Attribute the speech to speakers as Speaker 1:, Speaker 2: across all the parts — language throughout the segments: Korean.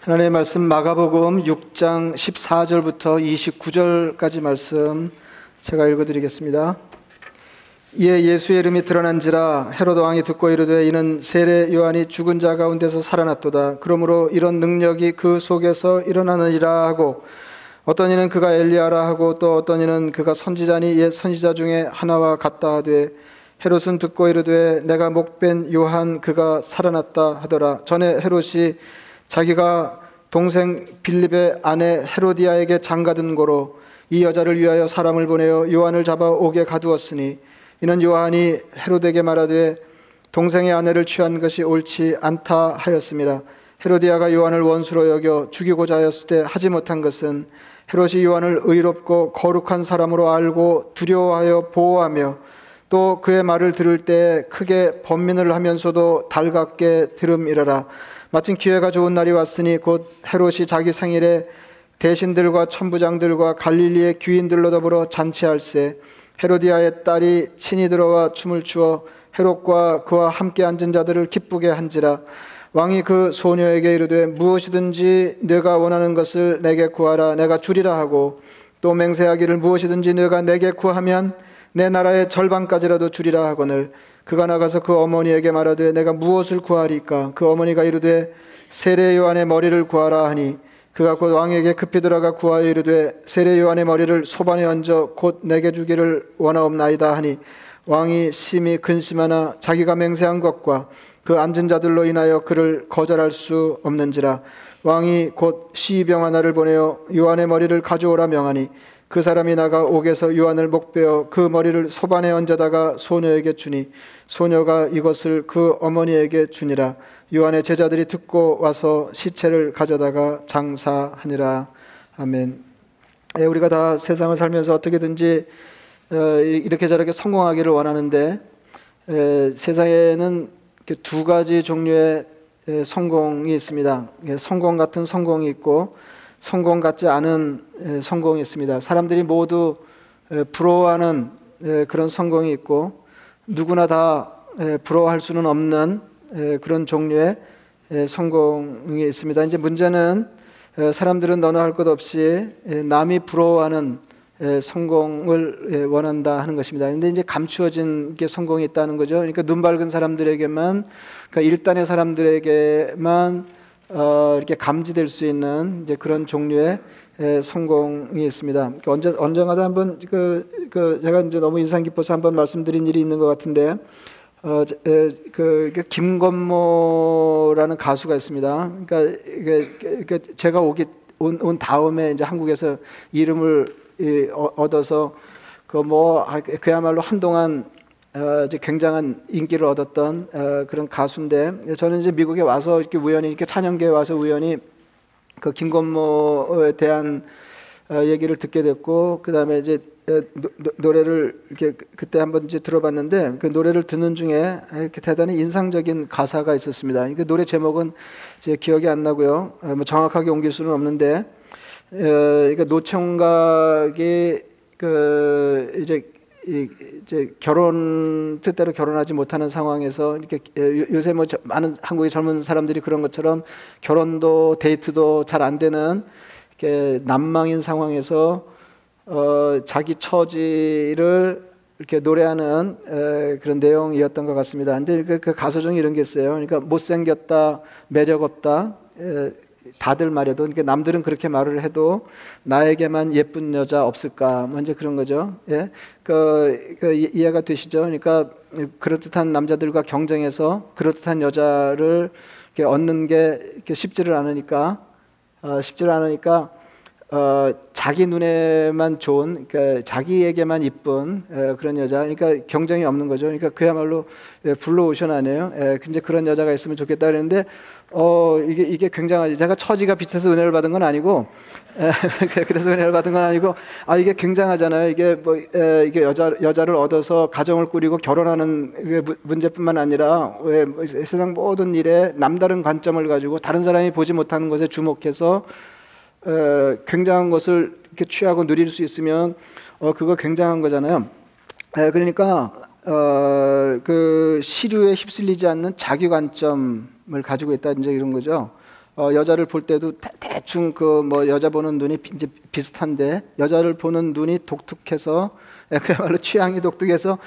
Speaker 1: 하나님의 말씀 마가복음 6장 14절부터 29절까지 말씀 제가 읽어드리겠습니다. 이에 예수의 이름이 드러난지라 헤로드 왕이 듣고 이르되 이는 세례 요한이 죽은 자 가운데서 살아났도다. 그러므로 이런 능력이 그 속에서 일어나느니라 하고 어떤 이는 그가 엘리야라 하고 또 어떤 이는 그가 선지자니 옛 선지자 중에 하나와 같다 하되 헤롯은 듣고 이르되 내가 목벤 요한 그가 살아났다 하더라. 전에 헤롯이 자기가 동생 빌립의 아내 헤로디아에게 장가든 고로 이 여자를 위하여 사람을 보내어 요한을 잡아 옥에 가두었으니 이는 요한이 헤로데게 말하되 동생의 아내를 취한 것이 옳지 않다 하였습니다. 헤로디아가 요한을 원수로 여겨 죽이고자 하였을 때 하지 못한 것은 헤롯이 요한을 의롭고 거룩한 사람으로 알고 두려워하여 보호하며 또 그의 말을 들을 때 크게 번민을 하면서도 달갑게 들음이라라. 마침 기회가 좋은 날이 왔으니 곧 헤롯이 자기 생일에 대신들과 천부장들과 갈릴리의 귀인들로 더불어 잔치할세. 헤로디아의 딸이 친히 들어와 춤을 추어 헤롯과 그와 함께 앉은 자들을 기쁘게 한지라. 왕이 그 소녀에게 이르되 무엇이든지 내가 원하는 것을 내게 구하라. 내가 주리라 하고 또 맹세하기를 무엇이든지 내가 내게 구하면 내 나라의 절반까지라도 주리라 하거늘 그가 나가서 그 어머니에게 말하되 내가 무엇을 구하리까? 그 어머니가 이르되 세례 요한의 머리를 구하라 하니 그가 곧 왕에게 급히 들어가 구하여 이르되 세례 요한의 머리를 소반에 얹어 곧 내게 주기를 원하옵나이다 하니 왕이 심히 근심하나 자기가 맹세한 것과 그 앉은 자들로 인하여 그를 거절할 수 없는지라 왕이 곧 시병 하나를 보내어 요한의 머리를 가져오라 명하니 그 사람이 나가 옥에서 요한을 목베어 그 머리를 소반에 얹어다가 소녀에게 주니 소녀가 이것을 그 어머니에게 주니라 요한의 제자들이 듣고 와서 시체를 가져다가 장사하니라 아멘. 예, 우리가 다 세상을 살면서 어떻게든지 어, 이렇게 저렇게 성공하기를 원하는데 예, 세상에는 두 가지 종류의 예, 성공이 있습니다. 성공 같은 성공이 있고 성공 같지 않은 성공이 있습니다. 사람들이 모두 부러워하는 그런 성공이 있고 누구나 다 부러워할 수는 없는 그런 종류의 성공이 있습니다. 이제 문제는 사람들은 너나 할 것 없이 남이 부러워하는 성공을 원한다 하는 것입니다. 근데 이제 감추어진 게 성공이 있다는 거죠. 그러니까 눈 밝은 사람들에게만, 그러니까 일단의 사람들에게만 어, 이렇게 감지될 수 있는 이제 그런 종류의 에, 성공이 있습니다. 그러니까 언제 언젠가도 한번 그, 그 제가 이제 너무 인상 깊어서 한번 말씀드린 일이 있는 것 같은데 어, 에, 그, 그 김건모라는 가수가 있습니다. 그러니까 이게, 이게 제가 오기 온, 온 다음에 이제 한국에서 이름을 이, 어, 얻어서 그뭐 아, 그야말로 한동안 굉장한 인기를 얻었던 어, 그런 가수인데 저는 이제 미국에 와서 이렇게 우연히 이렇게 찬양계에 와서 우연히 그 김건모에 대한 어, 얘기를 듣게 됐고 그 다음에 이제 노, 래를 이렇게 그때 한번 이제 들어봤는데 그 노래를 듣는 중에 이렇게 대단히 인상적인 가사가 있었습니다. 그 노래 제목은 제 기억이 안 나고요. 뭐 정확하게 옮길 수는 없는데 그러니까 노총각이 그 이제 이제 결혼 뜻대로 결혼하지 못하는 상황에서 이렇게 요새 뭐 많은 한국의 젊은 사람들이 그런 것처럼 결혼도 데이트도 잘 안 되는 이렇게 난망인 상황에서 어 자기 처지를 이렇게 노래하는 에, 그런 내용이었던 것 같습니다. 근데 그, 그 가사 중에 이런 게 있어요. 그러니까 못생겼다, 매력 없다, 에, 다들 말해도 그러니까 남들은 그렇게 말을 해도 나에게만 예쁜 여자 없을까 먼저 그런 거죠. 예, 그, 그 이해가 되시죠? 그러니까 그럴듯한 남자들과 경쟁해서 그럴듯한 여자를 얻는 게 쉽지를 않으니까 어, 쉽지를 않으니까 어, 자기 눈에만 좋은, 그러니까 자기에게만 이쁜 에, 그런 여자, 그러니까 경쟁이 없는 거죠. 그러니까 그야말로 예, 불러오셔나네요. 예, 근데 그런 여자가 있으면 좋겠다 그랬는데, 어, 이게 이게 굉장하지. 제가 처지가 비슷해서 은혜를 받은 건 아니고, 에, 그래서 은혜를 받은 건 아니고, 아 이게 굉장하잖아요. 이게 뭐 에, 이게 여자 여자를 얻어서 가정을 꾸리고 결혼하는 문제뿐만 아니라 왜뭐 세상 모든 일에 남다른 관점을 가지고 다른 사람이 보지 못하는 것에 주목해서 에, 굉장한 것을 이렇게 취하고 누릴 수 있으면 어, 그거 굉장한 거잖아요. 에, 그러니까 어, 그 시류에 휩쓸리지 않는 자기 관점을 가지고 있다 이제 이런 거죠. 어, 여자를 볼 때도 대, 충 그 뭐 여자 보는 눈이 비- 이제 비슷한데 여자를 보는 눈이 독특해서 예, 그야말로 취향이 독특해서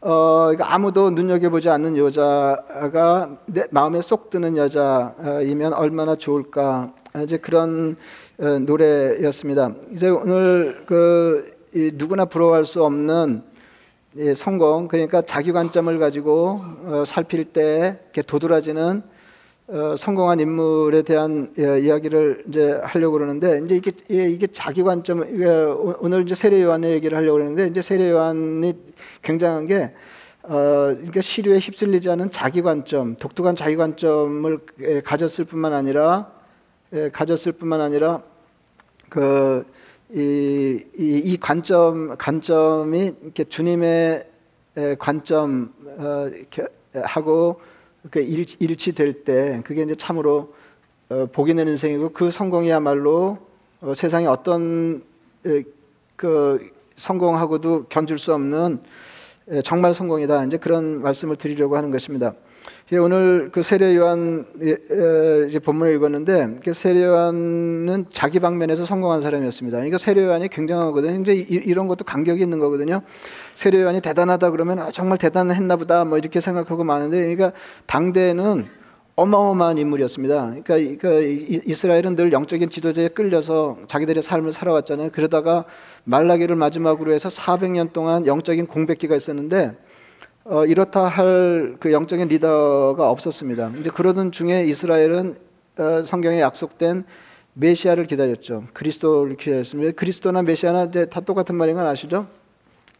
Speaker 1: 어, 이거 아무도 눈여겨보지 않는 여자가 내 마음에 쏙 드는 여자이면 얼마나 좋을까 아, 이제 그런 어, 노래였습니다. 이제 오늘 그 이, 누구나 부러워할 수 없는 이 성공. 그러니까 자기 관점을 가지고 어, 살필 때 이렇게 도드라지는 어, 성공한 인물에 대한 예, 이야기를 이제 하려고 그러는데 이제 이게 예, 이게 자기 관점 이게 오- 오늘 이제 세례 요한의 얘기를 하려고 그러는데 이제 세례 요한이 굉장한 게 어, 그러니까 시류에 휩쓸리지 않은 자기 관점, 독특한 자기 관점을 예, 가졌을 뿐만 아니라 예, 가졌을 뿐만 아니라 그 이, 이, 이 관점 관점이 이렇게 주님의 에, 관점 어, 이렇게 하고 그 일, 일치될 때 그게 이제 참으로 어, 복이 되는 인생이고 그 성공이야말로 어, 세상에 어떤 에, 그 성공하고도 견줄 수 없는 에, 정말 성공이다. 이제 그런 말씀을 드리려고 하는 것입니다. 예, 오늘 그 세례 요한 예, 본문을 읽었는데 그 세례 요한은 자기 방면에서 성공한 사람이었습니다. 그러니까 세례 요한이 굉장하거든요. 이제 이- 이런 것도 간격이 있는 거거든요. 세례 요한이 대단하다 그러면 아, 정말 대단했나 보다 뭐 이렇게 생각하고 마는데 그러니까 당대에는 어마어마한 인물이었습니다. 그러니까, 이- 그 이- 이스라엘은 늘 영적인 지도자에 끌려서 자기들의 삶을 살아왔잖아요. 그러다가 말라기를 마지막으로 해서 400년 동안 영적인 공백기가 있었는데 어, 이렇다 할 그 영적인 리더가 없었습니다. 이제 그러던 중에 이스라엘은 어, 성경에 약속된 메시아를 기다렸죠. 그리스도를 기다렸습니다. 그리스도나 메시아나 다 똑같은 말인 건 아시죠?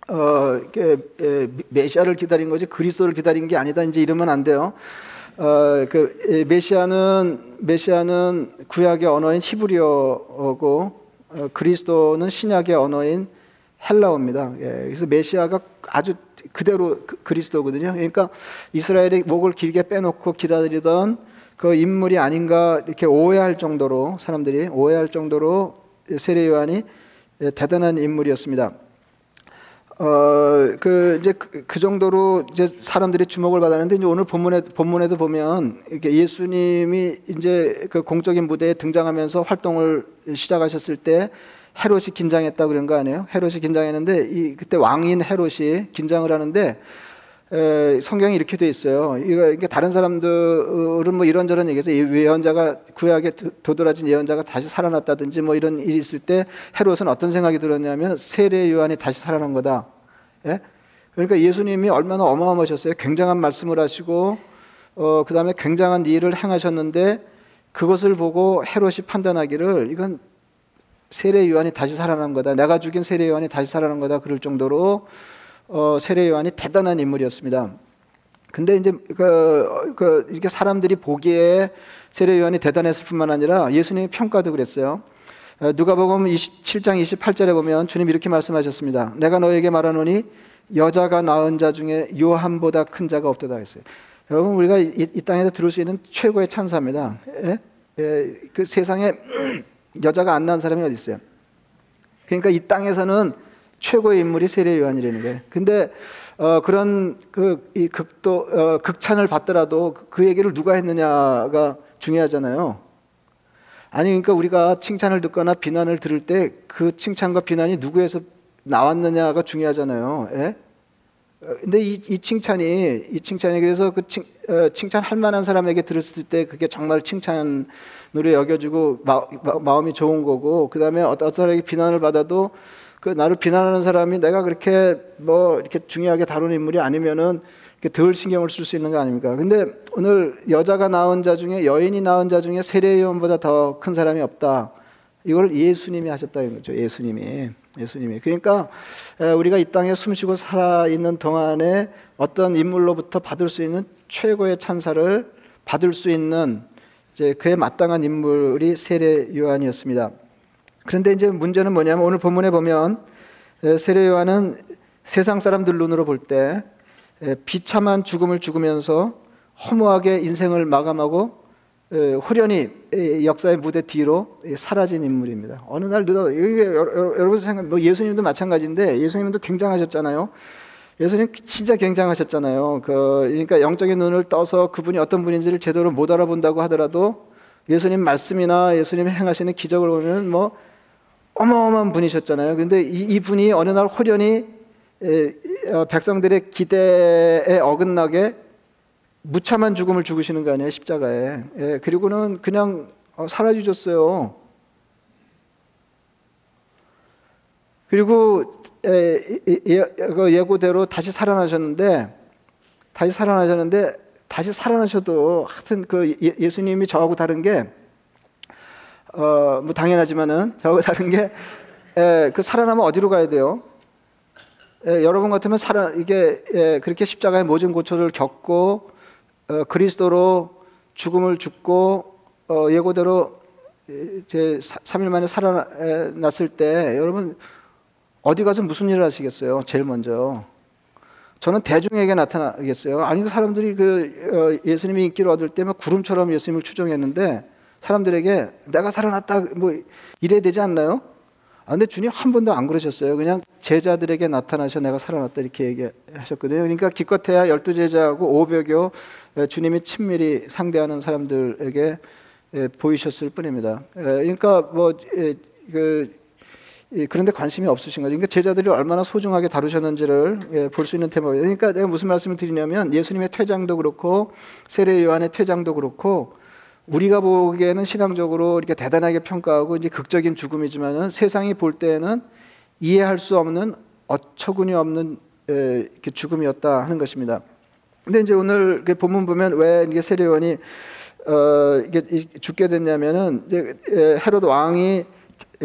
Speaker 1: 어, 이게 에, 메시아를 기다린 거지 그리스도를 기다린 게 아니다. 이제 이러면 안 돼요. 어, 그 에, 메시아는 메시아는 구약의 언어인 히브리어고 어, 그리스도는 신약의 언어인 헬라어입니다. 예, 그래서 메시아가 아주 그대로 그- 그리스도거든요. 그러니까 이스라엘의 목을 길게 빼놓고 기다리던 그 인물이 아닌가 이렇게 오해할 정도로 사람들이 오해할 정도로 세례 요한이 예, 대단한 인물이었습니다. 어, 그, 이제 그, 그 정도로 이제 사람들이 주목을 받았는데 이제 오늘 본문에, 본문에도 보면 이렇게 예수님이 이제 그 공적인 무대에 등장하면서 활동을 시작하셨을 때 헤롯이 긴장했다 그런 거 아니에요? 헤롯이 긴장했는데 이, 그때 왕인 헤롯이 긴장을 하는데 에, 성경이 이렇게 돼 있어요. 이거 이게 다른 사람들은 뭐 이런저런 얘기해서 이 예언자가 구약에 도- 도드라진 예언자가 다시 살아났다든지 뭐 이런 일이 있을 때 헤롯은 어떤 생각이 들었냐면 세례 요한이 다시 살아난 거다. 예? 그러니까 예수님이 얼마나 어마어마하셨어요. 굉장한 말씀을 하시고 어, 그다음에 굉장한 일을 행하셨는데 그것을 보고 헤롯이 판단하기를 이건 세례 요한이 다시 살아난 거다. 내가 죽인 세례 요한이 다시 살아난 거다. 그럴 정도로 어, 세례 요한이 대단한 인물이었습니다. 근데 이제 그, 그 이렇게 사람들이 보기에 세례 요한이 대단했을 뿐만 아니라 예수님의 평가도 그랬어요. 어, 누가복음 27장 28절에 보면 주님 이렇게 말씀하셨습니다. 내가 너에게 말하노니 여자가 낳은 자 중에 요한보다 큰 자가 없도다 했어요. 여러분 우리가 이, 이 땅에서 들을 수 있는 최고의 찬사입니다. 예? 예, 그 세상에 여자가 안 낳은 사람이 어디 있어요? 그러니까 이 땅에서는 최고의 인물이 세례 요한이라는 거예요. 근데 어, 그런 그 이 극도 어, 극찬을 받더라도 그, 그 얘기를 누가 했느냐가 중요하잖아요. 아니 그러니까 우리가 칭찬을 듣거나 비난을 들을 때 그 칭찬과 비난이 누구에서 나왔느냐가 중요하잖아요. 예? 어, 근데 이, 이 칭찬이 이 칭찬이 그래서 그 칭, 어, 칭찬할 만한 사람에게 들었을 때 그게 정말 칭찬으로 여겨지고 마, 마, 음이 좋은 거고 그 다음에 어떤 사람에게 비난을 받아도 그 나를 비난하는 사람이 내가 그렇게 뭐 이렇게 중요하게 다루는 인물이 아니면은 덜 신경을 쓸 수 있는 거 아닙니까? 근데 오늘 여자가 낳은 자 중에 여인이 낳은 자 중에 세례 요한보다 더 큰 사람이 없다. 이걸 예수님이 하셨다는 거죠. 예수님이. 예수님이. 그러니까 에, 우리가 이 땅에 숨쉬고 살아 있는 동안에 어떤 인물로부터 받을 수 있는 최고의 찬사를 받을 수 있는 이제 그에 마땅한 인물이 세례 요한이었습니다. 그런데 이제 문제는 뭐냐면 오늘 본문에 보면 에, 세례 요한은 세상 사람들 눈으로 볼 때 비참한 죽음을 죽으면서 허무하게 인생을 마감하고 에, 역사의 무대 뒤로 에, 사라진 인물입니다. 어느 날 누가 여러분 생각 뭐 예수님도 마찬가지인데 예수님도 굉장하셨잖아요. 예수님 진짜 굉장하셨잖아요. 그 그러니까 영적인 눈을 떠서 그분이 어떤 분인지를 제대로 못 알아본다고 하더라도 예수님 말씀이나 예수님 행하시는 기적을 보면 뭐 어마어마한 분이셨잖아요. 근데 이, 이 분이 어느 날 호련히 에, 어, 백성들의 기대에 어긋나게 무참한 죽음을 죽으시는 거 아니에요 십자가에. 예, 그리고는 그냥 어, 사라지셨어요. 그리고 예, 예, 그 예고대로 다시 살아나셨는데 다시 살아나셨는데 다시 살아나셔도 하여튼 그 예, 예수님이 저하고 다른 게 어, 뭐 당연하지만은 저하고 다른 게 예, 그 살아나면 어디로 가야 돼요? 예, 여러분 같으면 살아 이게 예, 그렇게 십자가의 모진 고초를 겪고 어, 그리스도로 죽음을 죽고 어, 예고대로 제 3일 만에 살아났을 때 여러분 어디 가서 무슨 일을 하시겠어요? 제일 먼저. 저는 대중에게 나타나겠어요. 아니, 사람들이 그 어, 예수님이 인기를 얻을 때면 구름처럼 예수님을 추종했는데 사람들에게 내가 살아났다 뭐 이래야 되지 않나요? 아, 근데 주님 한 번도 안 그러셨어요. 그냥 제자들에게 나타나셔 내가 살아났다 이렇게 얘기하셨거든요. 그러니까 기껏해야 열두 제자하고 500여 주님이 친밀히 상대하는 사람들에게 보이셨을 뿐입니다. 그러니까 뭐 그 그런데 관심이 없으신 거죠. 그러니까 제자들이 얼마나 소중하게 다루셨는지를 예, 볼수 있는 테마예요. 그러니까 내가 무슨 말씀을 드리냐면 예수님의 퇴장도 그렇고 세례 요한의 퇴장도 그렇고 우리가 보기에는 신앙적으로 이렇게 대단하게 평가하고 이제 극적인 죽음이지만은 세상이 볼 때에는 이해할 수 없는 어처구니 없는 예, 이렇게 죽음이었다 하는 것입니다. 근데 이제 오늘 본문 보면 왜 이게 세례 요한이 어 이게 죽게 됐냐면은 이제 예, 헤로드 왕이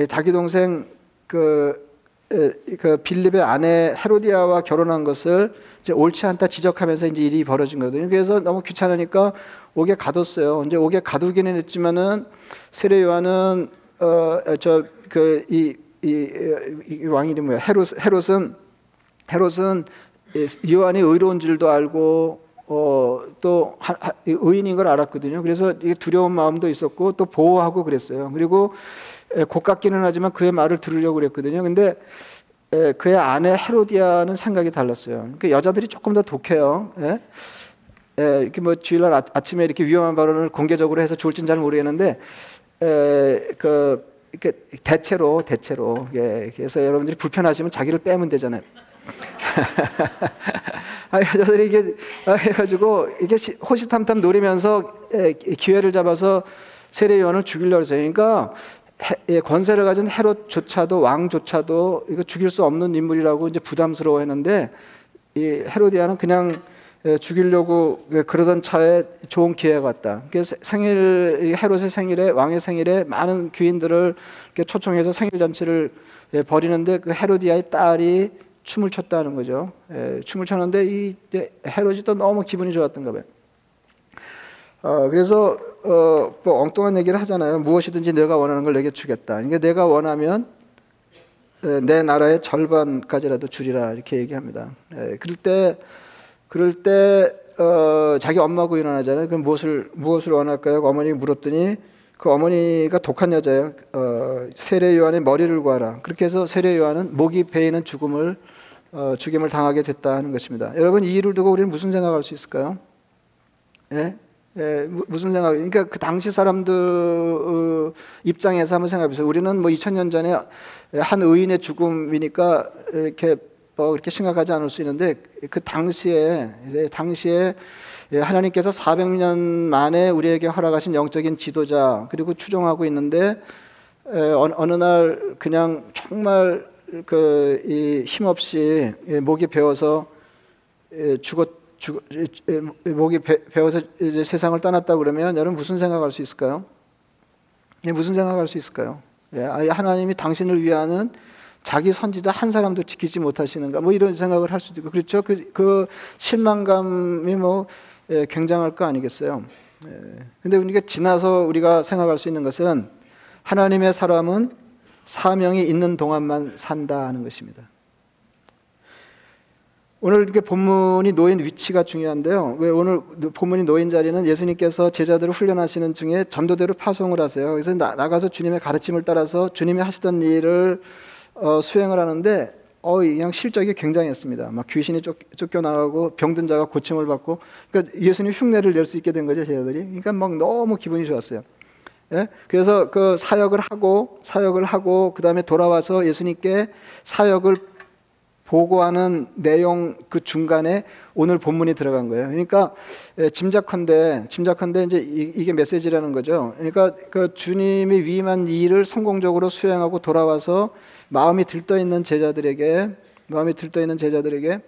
Speaker 1: 자기 동생 그, 그 빌립의 아내 헤로디아와 결혼한 것을 이제 옳지 않다 지적하면서 이제 일이 벌어진 거거든요. 그래서 너무 귀찮으니까 옥에 가뒀어요. 이제 옥에 가두기는 했지만은 세례 요한은 어 저 그 이 이, 이, 왕 이름 뭐야? 헤롯 헤롯은 헤롯은 요한이 의로운 줄도 알고 어, 또 의인인 걸 알았거든요. 그래서 두려운 마음도 있었고 또 보호하고 그랬어요. 그리고 고깝기는 하지만 그의 말을 들으려고 그랬거든요. 근데 그의 아내 헤로디아는 생각이 달랐어요. 그 여자들이 조금 더 독해요. 예? 예, 이렇게 뭐 주일날 아, 침에 이렇게 위험한 발언을 공개적으로 해서 좋을진 잘 모르겠는데 에, 그 이렇게 대체로 대체로 예, 그래서 여러분들이 불편하시면 자기를 빼면 되잖아요. 아, 여자들이 이게 아, 해가지고 이게 호시탐탐 노리면서 기회를 잡아서 세례 요한을 죽이려고 했어요. 그러니까 예, 권세를 가진 헤롯조차도 왕조차도 이거 죽일 수 없는 인물이라고 이제 부담스러워했는데 이 헤로디아는 그냥 예, 죽이려고 그러던 차에 좋은 기회가 왔다. 생일 헤롯의 생일에 왕의 생일에 많은 귀인들을 초청해서 생일 잔치를 예, 벌이는데 그 헤로디아의 딸이 춤을 췄다는 거죠. 춤을 췄는데 이 헤롯이 또 너무 기분이 좋았던가 봐요. 어, 그래서 어, 뭐 엉뚱한 얘기를 하잖아요. 무엇이든지 내가 원하는 걸 내게 주겠다. 그러니까 내가 원하면 내 나라의 절반까지라도 주리라 이렇게 얘기합니다. 예, 그럴 때 그럴 때 어, 자기 엄마하고 일어나잖아요. 그럼 무엇을 무엇을 원할까요? 어머니 물었더니 그 어머니가 독한 여자예요. 어, 세례 요한의 머리를 구하라. 그렇게 해서 세례 요한은 목이 베이는 죽음을 어, 죽임을 당하게 됐다 는 것입니다. 여러분 이 일을 두고 우리는 무슨 생각할 수 있을까요? 예? 예, 무슨 생각? 그러니까 그 당시 사람들 어, 입장에서 한번 생각해 보세요. 우리는 뭐 2000년 전에 한 의인의 죽음이니까 이렇게 뭐 그렇게 심각하지 않을 수 있는데 그 당시에 당시에 하나님께서 400년 만에 우리에게 허락하신 영적인 지도자 그리고 추종하고 있는데 어느 날 그냥 정말 그 힘없이 목이 베어서 죽었 죽, 목이 배워서 세상을 떠났다 그러면 여러분 무슨 생각할 수 있을까요? 네, 무슨 생각할 수 있을까요? 예, 하나님이 당신을 위하는 자기 선지자 한 사람도 지키지 못하시는가? 뭐 이런 생각을 할 수도 있고 그렇죠. 그, 그 실망감이 뭐 예, 굉장할 거 아니겠어요. 예. 근데 우리가 지나서 우리가 생각할 수 있는 것은 하나님의 사람은 사명이 있는 동안만 산다 하는 것입니다. 오늘 이렇게 본문이 놓인 위치가 중요한데요. 왜 오늘 본문이 놓인 자리는 예수님께서 제자들을 훈련하시는 중에 전도대로 파송을 하세요. 그래서 나, 가서 주님의 가르침을 따라서 주님이 하시던 일을 어, 수행을 하는데 어, 그냥 실적이 굉장했습니다. 막 귀신이 쫓, 쫓겨나가고 병든 자가 고침을 받고 그러니까 예수님 흉내를 낼 수 있게 된 거죠, 제자들이. 그러니까 막 너무 기분이 좋았어요. 예? 그래서 그 사역을 하고 사역을 하고 그 다음에 돌아와서 예수님께 사역을 보고하는 내용 그 중간에 오늘 본문이 들어간 거예요. 그러니까 예, 짐작컨대 짐작컨대 이제 이, 게 메시지라는 거죠. 그러니까 그 주님이 위임한 일을 성공적으로 수행하고 돌아와서 마음이 들떠 있는 제자들에게 마음이 들떠 있는 제자들에게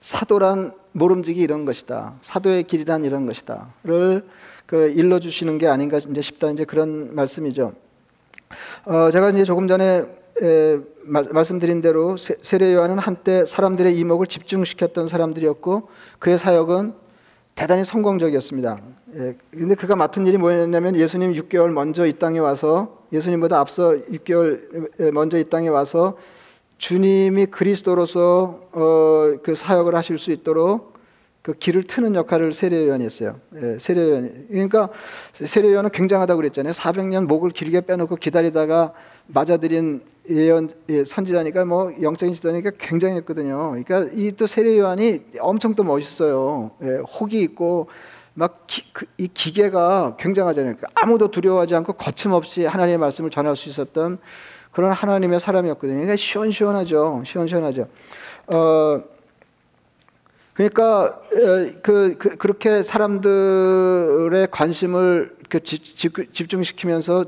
Speaker 1: 사도란 모름지기 이런 것이다. 사도의 길이란 이런 것이다를 그 일러 주시는 게 아닌가 이제 싶다 이제 그런 말씀이죠. 어, 제가 이제 조금 전에 에, 마, 말씀드린 대로 세례 요한은 한때 사람들의 이목을 집중시켰던 사람들이었고 그의 사역은 대단히 성공적이었습니다. 예, 근데 그가 맡은 일이 뭐였냐면 예수님 6개월 먼저 이 땅에 와서 예수님보다 앞서 6개월 먼저 이 땅에 와서 주님이 그리스도로서 어, 그 사역을 하실 수 있도록 그 길을 트는 역할을 세례요한이 했어요. 예, 세례요한이. 그러니까 세례요한은 굉장하다고 그랬잖아요. 400년 목을 길게 빼놓고 기다리다가 맞아들인 예언 예, 선지자니까 뭐 영적인 지도니까 굉장했거든요. 그러니까 이 또 세례 요한이 엄청 또 멋있어요. 예, 혹이 있고 막이 그, 기계가 굉장하잖아요. 그러니까 아무도 두려워하지 않고 거침없이 하나님의 말씀을 전할 수 있었던 그런 하나님의 사람이었거든요. 그러니까 시원시원하죠. 시원시원하죠. 어, 그러니까 그, 그 그렇게 사람들의 관심을 집중시키면서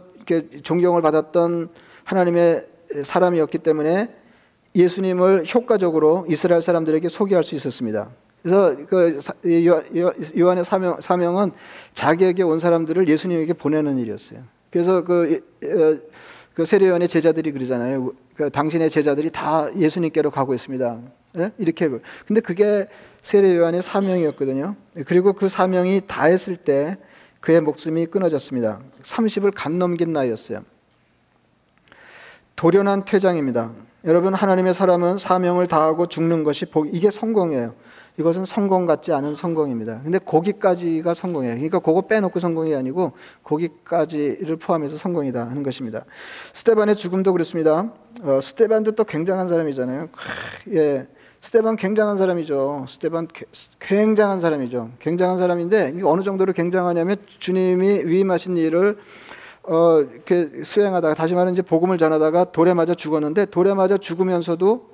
Speaker 1: 존경을 받았던 하나님의 사람이었기 때문에 예수님을 효과적으로 이스라엘 사람들에게 소개할 수 있었습니다. 그래서 그 요한의 사명, 사명은 자기에게 온 사람들을 예수님에게 보내는 일이었어요. 그래서 그, 그 세례요한의 제자들이 그러잖아요. 그 당신의 제자들이 다 예수님께로 가고 있습니다. 예? 이렇게. 근데 그게 세례요한의 사명이었거든요. 그리고 그 사명이 다했을 때 그의 목숨이 끊어졌습니다. 30을 간 넘긴 나이였어요. 도련한 퇴장입니다. 여러분 하나님의 사람은 사명을 다하고 죽는 것이 복 이게 성공이에요. 이것은 성공 같지 않은 성공입니다. 근데 거기까지가 성공이에요. 그러니까 그거 빼놓고 성공이 아니고 거기까지를 포함해서 성공이다 하는 것입니다. 스테반의 죽음도 그렇습니다. 어, 스테반도 또 굉장한 사람이잖아요. 예. 스테반 굉장한 사람이죠. 스테반 굉장한 사람이죠. 굉장한 사람인데 어느 정도로 굉장하냐면 주님이 위임하신 일을 어, 이렇게 수행하다가 다시 말하면 이제 복음을 전하다가 돌에 맞아 죽었는데 돌에 맞아 죽으면서도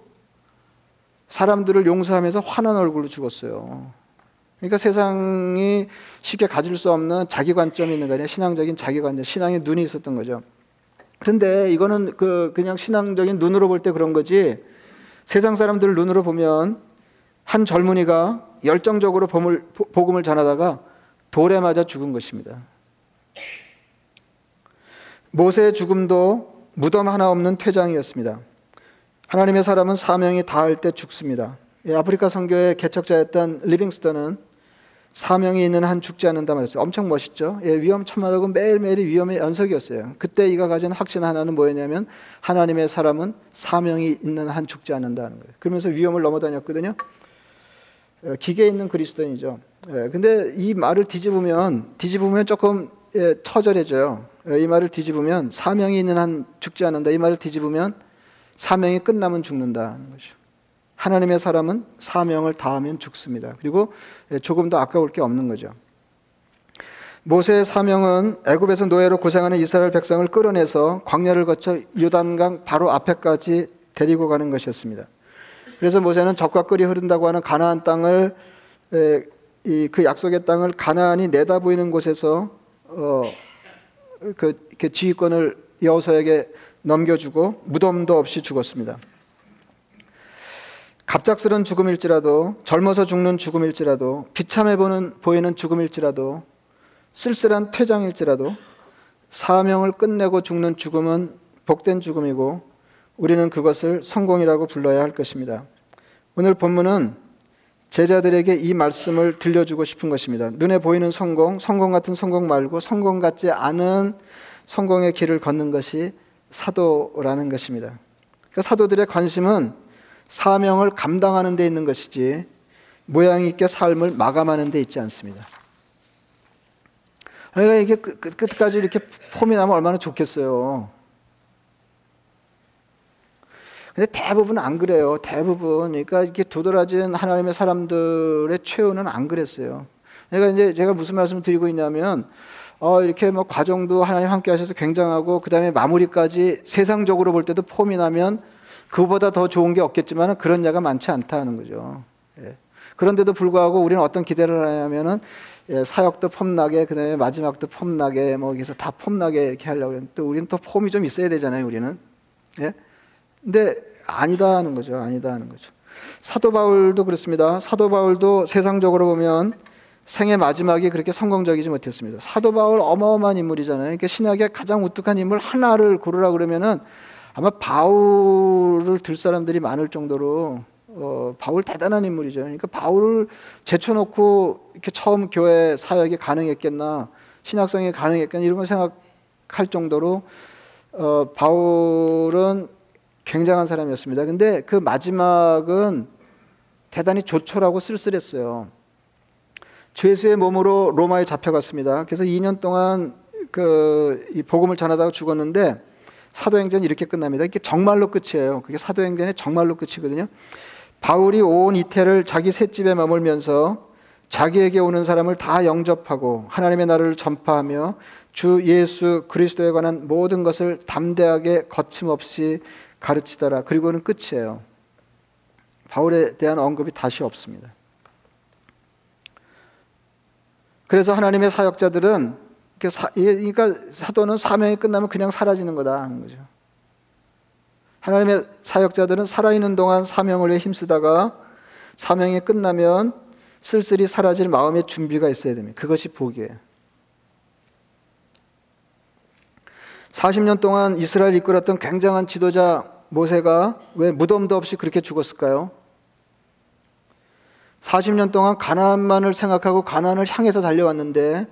Speaker 1: 사람들을 용서하면서 환한 얼굴로 죽었어요. 그러니까 세상이 쉽게 가질 수 없는 자기 관점이 있는 거아요 신앙적인 자기 관점, 신앙의 눈이 있었던 거죠. 근데 이거는 그 그냥 신앙적인 눈으로 볼 때 그런 거지. 세상 사람들 눈으로 보면 한 젊은이가 열정적으로 복음을, 복음을 전하다가 돌에 맞아 죽은 것입니다. 모세의 죽음도 무덤 하나 없는 퇴장이었습니다. 하나님의 사람은 사명이 닿을 때 죽습니다. 예, 아프리카 선교의 개척자였던 리빙스턴은 사명이 있는 한 죽지 않는다 말했어요. 엄청 멋있죠. 예, 위험천만하고 매일매일이 위험의 연속이었어요. 그때 이가 가진 확신 하나는 뭐였냐면 하나님의 사람은 사명이 있는 한 죽지 않는다는 거예요. 그러면서 위험을 넘어다녔거든요. 예, 기계에 있는 그리스도인이죠. 예, 근데 이 말을 뒤집으면 뒤집으면 조금 예, 처절해져요. 이 말을 뒤집으면 사명이 있는 한 죽지 않는다. 이 말을 뒤집으면 사명이 끝나면 죽는다는 거죠. 하나님의 사람은 사명을 다하면 죽습니다. 그리고 조금 더 아까울 게 없는 거죠. 모세의 사명은 애굽에서 노예로 고생하는 이스라엘 백성을 끌어내서 광야를 거쳐 요단강 바로 앞에까지 데리고 가는 것이었습니다. 그래서 모세는 적과 끓이 흐른다고 하는 가나안 땅을 그 약속의 땅을 가나안이 내다 보이는 곳에서 어, 그, 그 지휘권을 여호수에게 넘겨주고 무덤도 없이 죽었습니다. 갑작스런 죽음일지라도 젊어서 죽는 죽음일지라도 비참해 보는 보이는 죽음일지라도 쓸쓸한 퇴장일지라도 사명을 끝내고 죽는 죽음은 복된 죽음이고 우리는 그것을 성공이라고 불러야 할 것입니다. 오늘 본문은 제자들에게 이 말씀을 들려주고 싶은 것입니다. 눈에 보이는 성공, 성공 같은 성공 말고 성공 같지 않은 성공의 길을 걷는 것이 사도라는 것입니다. 그 사도들의 관심은 사명을 감당하는 데 있는 것이지 모양 있게 삶을 마감하는 데 있지 않습니다. 그러니까 이게 끝까지 이렇게 폼이 나면 얼마나 좋겠어요. 근데 대부분 안 그래요. 대부분. 그러니까 이게 도드라진 하나님의 사람들의 최후는 안 그랬어요. 그러니까 이제 제가 무슨 말씀을 드리고 있냐면, 어, 이렇게 뭐 과정도 하나님 함께 하셔서 굉장하고 그 다음에 마무리까지 세상적으로 볼 때도 폼이 나면 그보다 더 좋은 게 없겠지만 그런 자가 많지 않다는 거죠. 예. 그런데도 불구하고 우리는 어떤 기대를 하냐면은 예, 사역도 폼나게 그다음에 마지막도 폼나게 뭐 여기서 다 폼나게 이렇게 하려고 했는데 또 우리는 또 폼이 좀 있어야 되잖아요, 우리는. 예? 근데 아니다 하는 거죠. 아니다 하는 거죠. 사도 바울도 그렇습니다. 사도 바울도 세상적으로 보면 생의 마지막이 그렇게 성공적이지 못했습니다. 사도 바울 어마어마한 인물이잖아요. 그러니까 신약의 가장 우뚝한 인물 하나를 고르라 그러면은 아마 바울을 들 사람들이 많을 정도로 어, 바울 대단한 인물이죠. 그러니까 바울을 제쳐놓고 이렇게 처음 교회 사역이 가능했겠나, 신학성이 가능했겠나 이런 걸 생각할 정도로 어, 바울은 굉장한 사람이었습니다. 근데 그 마지막은 대단히 조촐하고 쓸쓸했어요. 죄수의 몸으로 로마에 잡혀갔습니다. 그래서 2년 동안 그이 복음을 전하다가 죽었는데 사도행전 이렇게 끝납니다. 이게 정말로 끝이에요. 그게 사도행전의 정말로 끝이거든요. 바울이 온 이태를 자기 셋집에 머물면서 자기에게 오는 사람을 다 영접하고 하나님의 나라를 전파하며 주 예수 그리스도에 관한 모든 것을 담대하게 거침없이 가르치더라. 그리고는 끝이에요. 바울에 대한 언급이 다시 없습니다. 그래서 하나님의 사역자들은 그러니까 사도는 사명이 끝나면 그냥 사라지는 거다 하는 거죠. 하나님의 사역자들은 살아있는 동안 사명을 위해 힘쓰다가 사명이 끝나면 쓸쓸히 사라질 마음의 준비가 있어야 됩니다. 그것이 복이에요. 40년 동안 이스라엘 이끌었던 굉장한 지도자 모세가 왜 무덤도 없이 그렇게 죽었을까요? 40년 동안 가나안만을 생각하고 가나안을 향해서 달려왔는데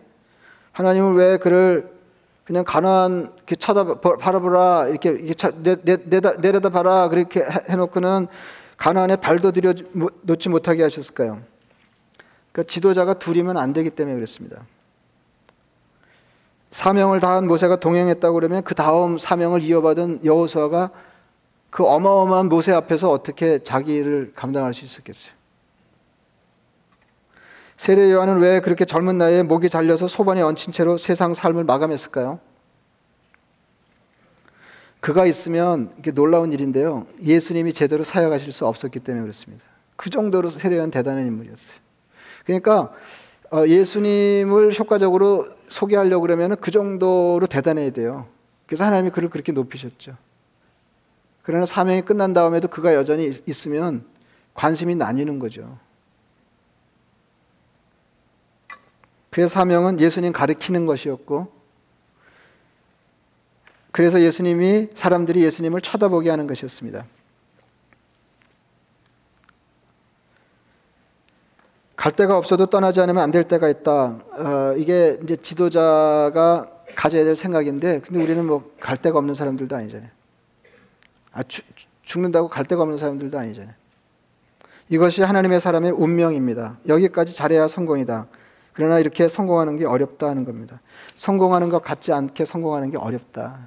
Speaker 1: 하나님은 왜 그를 그냥 이렇게 쳐다 바라보라 이렇게, 이렇게 차, 내, 내, 내려다 봐라 그렇게 해놓고는 가나안에 발도 들여 놓지 못하게 하셨을까요? 그 지도자가 둘이면 안 되기 때문에 그랬습니다. 사명을 다한 모세가 동행했다고 그러면 그 다음 사명을 이어받은 여호수아가 그 어마어마한 모세 앞에서 어떻게 자기를 감당할 수 있었겠어요? 세례 요한은 왜 그렇게 젊은 나이에 목이 잘려서 소반에 얹힌 채로 세상 삶을 마감했을까요? 그가 있으면 이게 놀라운 일인데요. 예수님이 제대로 사역하실 수 없었기 때문에 그렇습니다. 그 정도로 세례 요한 대단한 인물이었어요. 그러니까 어, 예수님을 효과적으로 소개하려고 그러면 그 정도로 대단해야 돼요. 그래서 하나님이 그를 그렇게 높이셨죠. 그러나 사명이 끝난 다음에도 그가 여전히 있으면 관심이 나뉘는 거죠. 그의 사명은 예수님 가르치는 것이었고, 그래서 예수님이 사람들이 예수님을 쳐다보게 하는 것이었습니다. 갈 데가 없어도 떠나지 않으면 안 될 때가 있다. 어, 이게 이제 지도자가 가져야 될 생각인데, 근데 우리는 뭐 갈 데가 없는 사람들도 아니잖아요. 아, 주, 죽는다고 갈 데가 없는 사람들도 아니잖아요. 이것이 하나님의 사람의 운명입니다. 여기까지 잘해야 성공이다. 그러나 이렇게 성공하는 게 어렵다 는 겁니다. 성공하는 것 같지 않게 성공하는 게 어렵다.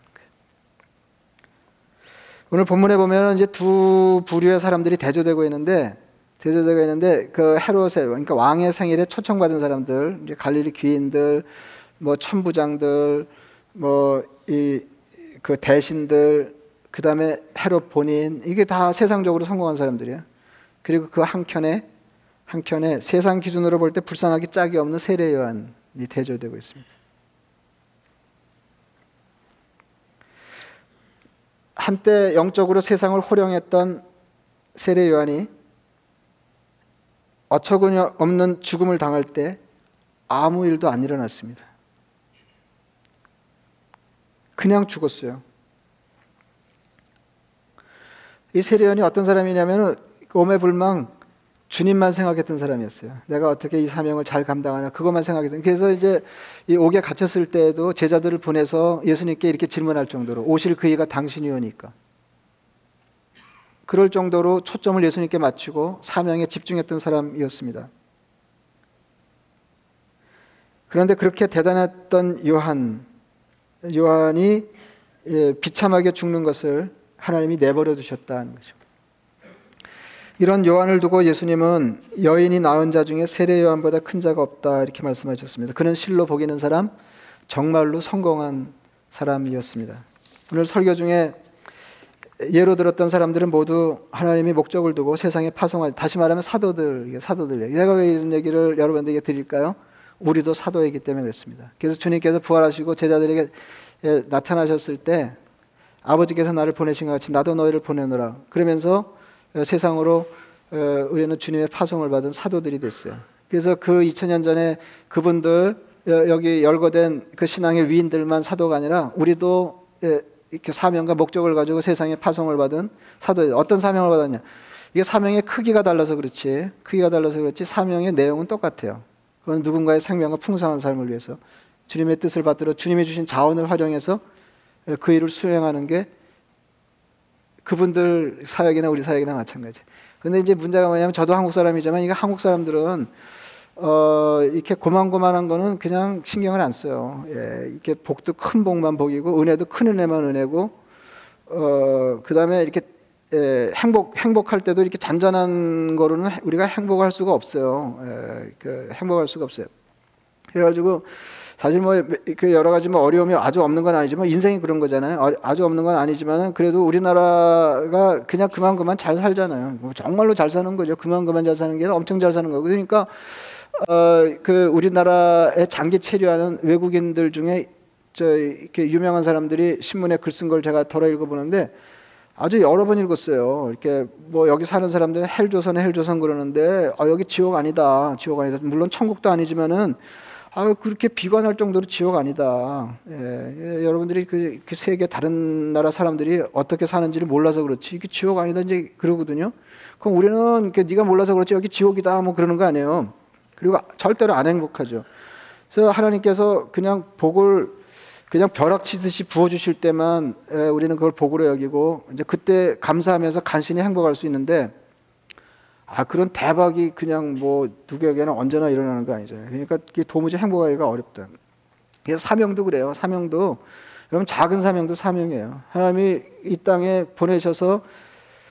Speaker 1: 오늘 본문에 보면 이제 두 부류의 사람들이 대조되고 있는데 대조되고 있는데 그 헤롯의 그러니까 왕의 생일에 초청받은 사람들, 이제 갈릴리 귀인들, 뭐 천부장들, 뭐 이 그 대신들, 그 다음에 헤롯 본인 이게 다 세상적으로 성공한 사람들이에요. 그리고 그 한켠에 한켠에 세상 기준으로 볼 때 불쌍하기 짝이 없는 세례 요한이 대조되고 있습니다. 한때 영적으로 세상을 호령했던 세례 요한이 어처구니 없는 죽음을 당할 때 아무 일도 안 일어났습니다. 그냥 죽었어요. 이 세례원이 어떤 사람이냐면 오매불망 주님만 생각했던 사람이었어요. 내가 어떻게 이 사명을 잘 감당하나 그것만 생각했던. 그래서 이제 이 옥에 갇혔을 때에도 제자들을 보내서 예수님께 이렇게 질문할 정도로 오실 그이가 당신이오니까. 그럴 정도로 초점을 예수님께 맞추고 사명에 집중했던 사람이었습니다. 그런데 그렇게 대단했던 요한, 요한이 예, 비참하게 죽는 것을 하나님이 내버려 두셨다는 거죠. 이런 요한을 두고 예수님은 여인이 낳은 자 중에 세례 요한보다 큰 자가 없다 이렇게 말씀하셨습니다. 그는 실로 복이는 사람, 정말로 성공한 사람이었습니다. 오늘 설교 중에 예로 들었던 사람들은 모두 하나님이 목적을 두고 세상에 파송할 다시 말하면 사도들 사도들 제가 왜 이런 얘기를 여러분들에게 드릴까요? 우리도 사도이기 때문에 그렇습니다. 그래서 주님께서 부활하시고 제자들에게 나타나셨을 때 아버지께서 나를 보내신 것 같이 나도 너희를 보내노라. 그러면서 세상으로 우리는 주님의 파송을 받은 사도들이 됐어요. 그래서 그 2000년 전에 그분들 여기 열거된 그 신앙의 위인들만 사도가 아니라 우리도 이렇게 사명과 목적을 가지고 세상에 파송을 받은 사도 어떤 사명을 받았냐? 이게 사명의 크기가 달라서 그렇지 크기가 달라서 그렇지 사명의 내용은 똑같아요. 그건 누군가의 생명과 풍성한 삶을 위해서 주님의 뜻을 받들어 주님이 주신 자원을 활용해서 그 일을 수행하는 게 그분들 사역이나 우리 사역이나 마찬가지. 근데 이제 문제가 뭐냐면 저도 한국 사람이지만 이게 한국 사람들은 어, 이렇게 고만고만한 거는 그냥 신경을 안 써요. 예, 이렇게 복도 큰 복만 복이고 은혜도 큰 은혜만 은혜고 어, 그다음에 이렇게 예, 행복 행복할 때도 이렇게 잔잔한 거로는 우리가 행복할 수가 없어요. 예, 그 행복할 수가 없어요. 그래가지고 사실 뭐그 여러 가지 뭐 어려움이 아주 없는 건 아니지만 인생이 그런 거잖아요. 어, 아주 없는 건 아니지만은 그래도 우리나라가 그냥 그만 그만 잘 살잖아요. 뭐 정말로 잘 사는 거죠. 그만 그만 잘 사는 게 아니라 엄청 잘 사는 거고. 그러니까 어, 그 우리나라에 장기 체류하는 외국인들 중에 저 이렇게 유명한 사람들이 신문에 글 쓴 걸 제가 덜어 읽어보는데 아주 여러 번 읽었어요. 이렇게 뭐 여기 사는 사람들은 헬조선에 헬조선 그러는데 아 여기 지옥 아니다, 지옥 아니다. 물론 천국도 아니지만은 아 그렇게 비관할 정도로 지옥 아니다. 예, 예, 여러분들이 그, 그 세계 다른 나라 사람들이 어떻게 사는지를 몰라서 그렇지 이게 지옥 아니다 이제 그러거든요. 그럼 우리는 그 네가 몰라서 그렇지 여기 지옥이다 뭐 그러는 거 아니에요. 그리고 절대로 안 행복하죠. 그래서 하나님께서 그냥 복을 그냥 벼락 치듯이 부어주실 때만 우리는 그걸 복으로 여기고 이제 그때 감사하면서 간신히 행복할 수 있는데 아 그런 대박이 그냥 뭐 누구에게나 언제나 일어나는 거 아니죠. 그러니까 도무지 행복하기가 어렵다. 그래서 사명도 그래요. 사명도 여러분 작은 사명도 사명이에요. 하나님이 이 땅에 보내셔서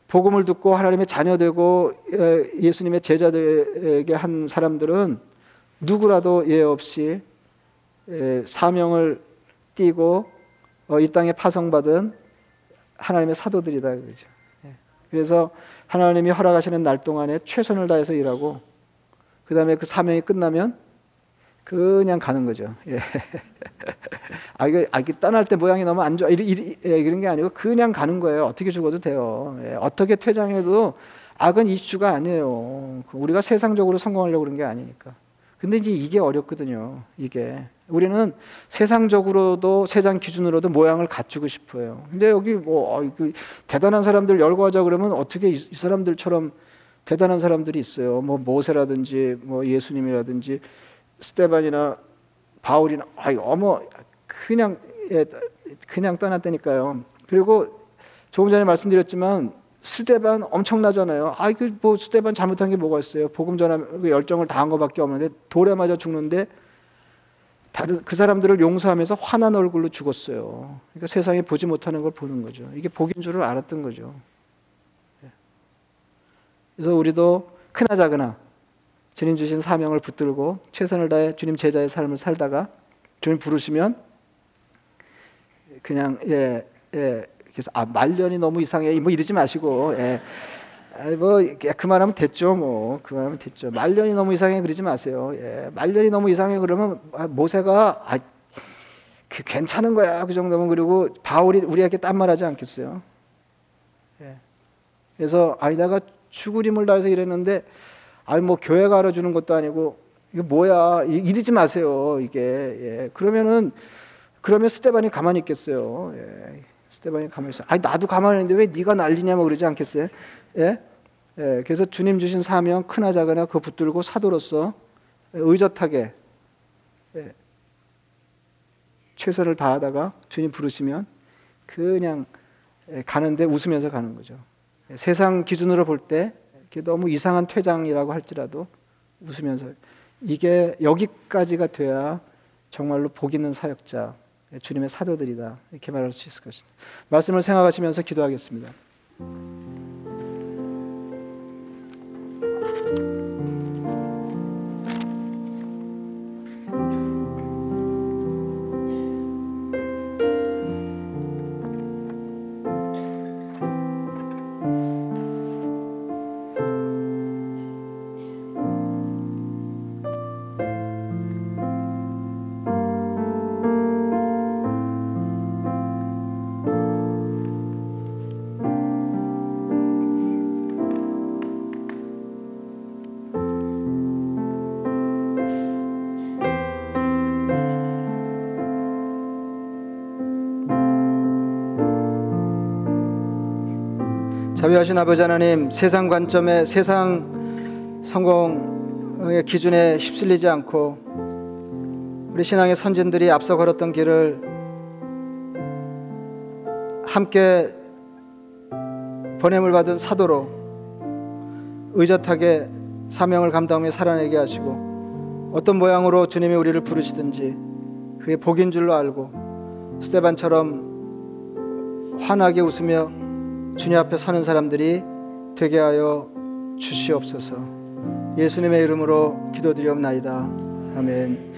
Speaker 1: 복음을 듣고 하나님의 자녀 되고 예수님의 제자들에게 한 사람들은 누구라도 예 없이 사명을 띠고 어, 이 땅에 파송받은 하나님의 사도들이다 그러죠. 예. 그래서 하나님이 허락하시는 날 동안에 최선을 다해서 일하고 그 다음에 그 사명이 끝나면 그냥 가는 거죠. 예. 아, 이거, 아, 이게 떠날 때 모양이 너무 안 좋아. 이리, 이리, 예, 이런 게 아니고 그냥 가는 거예요. 어떻게 죽어도 돼요. 예, 어떻게 퇴장해도 악은 이슈가 아니에요. 우리가 세상적으로 성공하려고 그런 게 아니니까. 근데 이제 이게 어렵거든요. 이게. 우리는 세상적으로도 세상 기준으로도 모양을 갖추고 싶어요. 근데 여기 뭐 어, 그 대단한 사람들 열거하자 그러면 어떻게 이, 이 사람들처럼 대단한 사람들이 있어요. 뭐 모세라든지 뭐 예수님이라든지 스테반이나 바울이나 아이 어머 그냥 예, 그냥 떠났다니까요. 그리고 조금 전에 말씀드렸지만 스테반 엄청나잖아요. 아, 이거 뭐 스테반 잘못한 게 뭐가 있어요? 복음 전함 그 열정을 다한 것밖에 없는데 돌에 맞아 죽는데 다른 그 사람들을 용서하면서 화난 얼굴로 죽었어요. 그러니까 세상에 보지 못하는 걸 보는 거죠. 이게 복인 줄을 알았던 거죠. 예. 그래서 우리도 크나 작으나 주님 주신 사명을 붙들고 최선을 다해 주님 제자의 삶을 살다가 주님 부르시면 그냥 예, 예, 그래서 아 말년이 너무 이상해 뭐 이러지 마시고 예. 아, 뭐 그만하면 됐죠 뭐 그만하면 됐죠 말년이 너무 이상해 그러지 마세요 예. 말년이 너무 이상해 그러면 아, 모세가 아, 그 괜찮은 거야 그 정도면 그리고 바울이 우리에게 딴 말하지 않겠어요 예. 그래서 아니 내가 죽으림을 다해서 이랬는데 아니 뭐 교회가 알아주는 것도 아니고 이거 뭐야 이러지 마세요 이게 예. 그러면은 그러면 스테반이 가만히 있겠어요 예. 스테반이 가만히 있어 아니 나도 가만히 있는데 왜 네가 난리냐 뭐 그러지 않겠어요 예? 예. 그래서 주님 주신 사명 크나 작으나 그 붙들고 사도로서 의젓하게 예. 최선을 다하다가 주님 부르시면 그냥 예, 가는데 웃으면서 가는 거죠. 예, 세상 기준으로 볼 때 너무 이상한 퇴장이라고 할지라도 웃으면서 이게 여기까지가 돼야 정말로 복 있는 사역자, 주님의 사도들이다. 이렇게 말할 수 있을 것입니다. 말씀을 생각하시면서 기도하겠습니다. 자비하신 아버지 하나님 세상 관점에 세상 성공의 기준에 휩쓸리지 않고 우리 신앙의 선진들이 앞서 걸었던 길을 함께 번냄을 받은 사도로 의젓하게 사명을 감당하며 살아내게 하시고 어떤 모양으로 주님이 우리를 부르시든지 그게 복인 줄로 알고 스테반처럼 환하게 웃으며 주님 앞에 서는 사람들이 되게 하여 주시옵소서. 예수님의 이름으로 기도드리옵나이다. 아멘.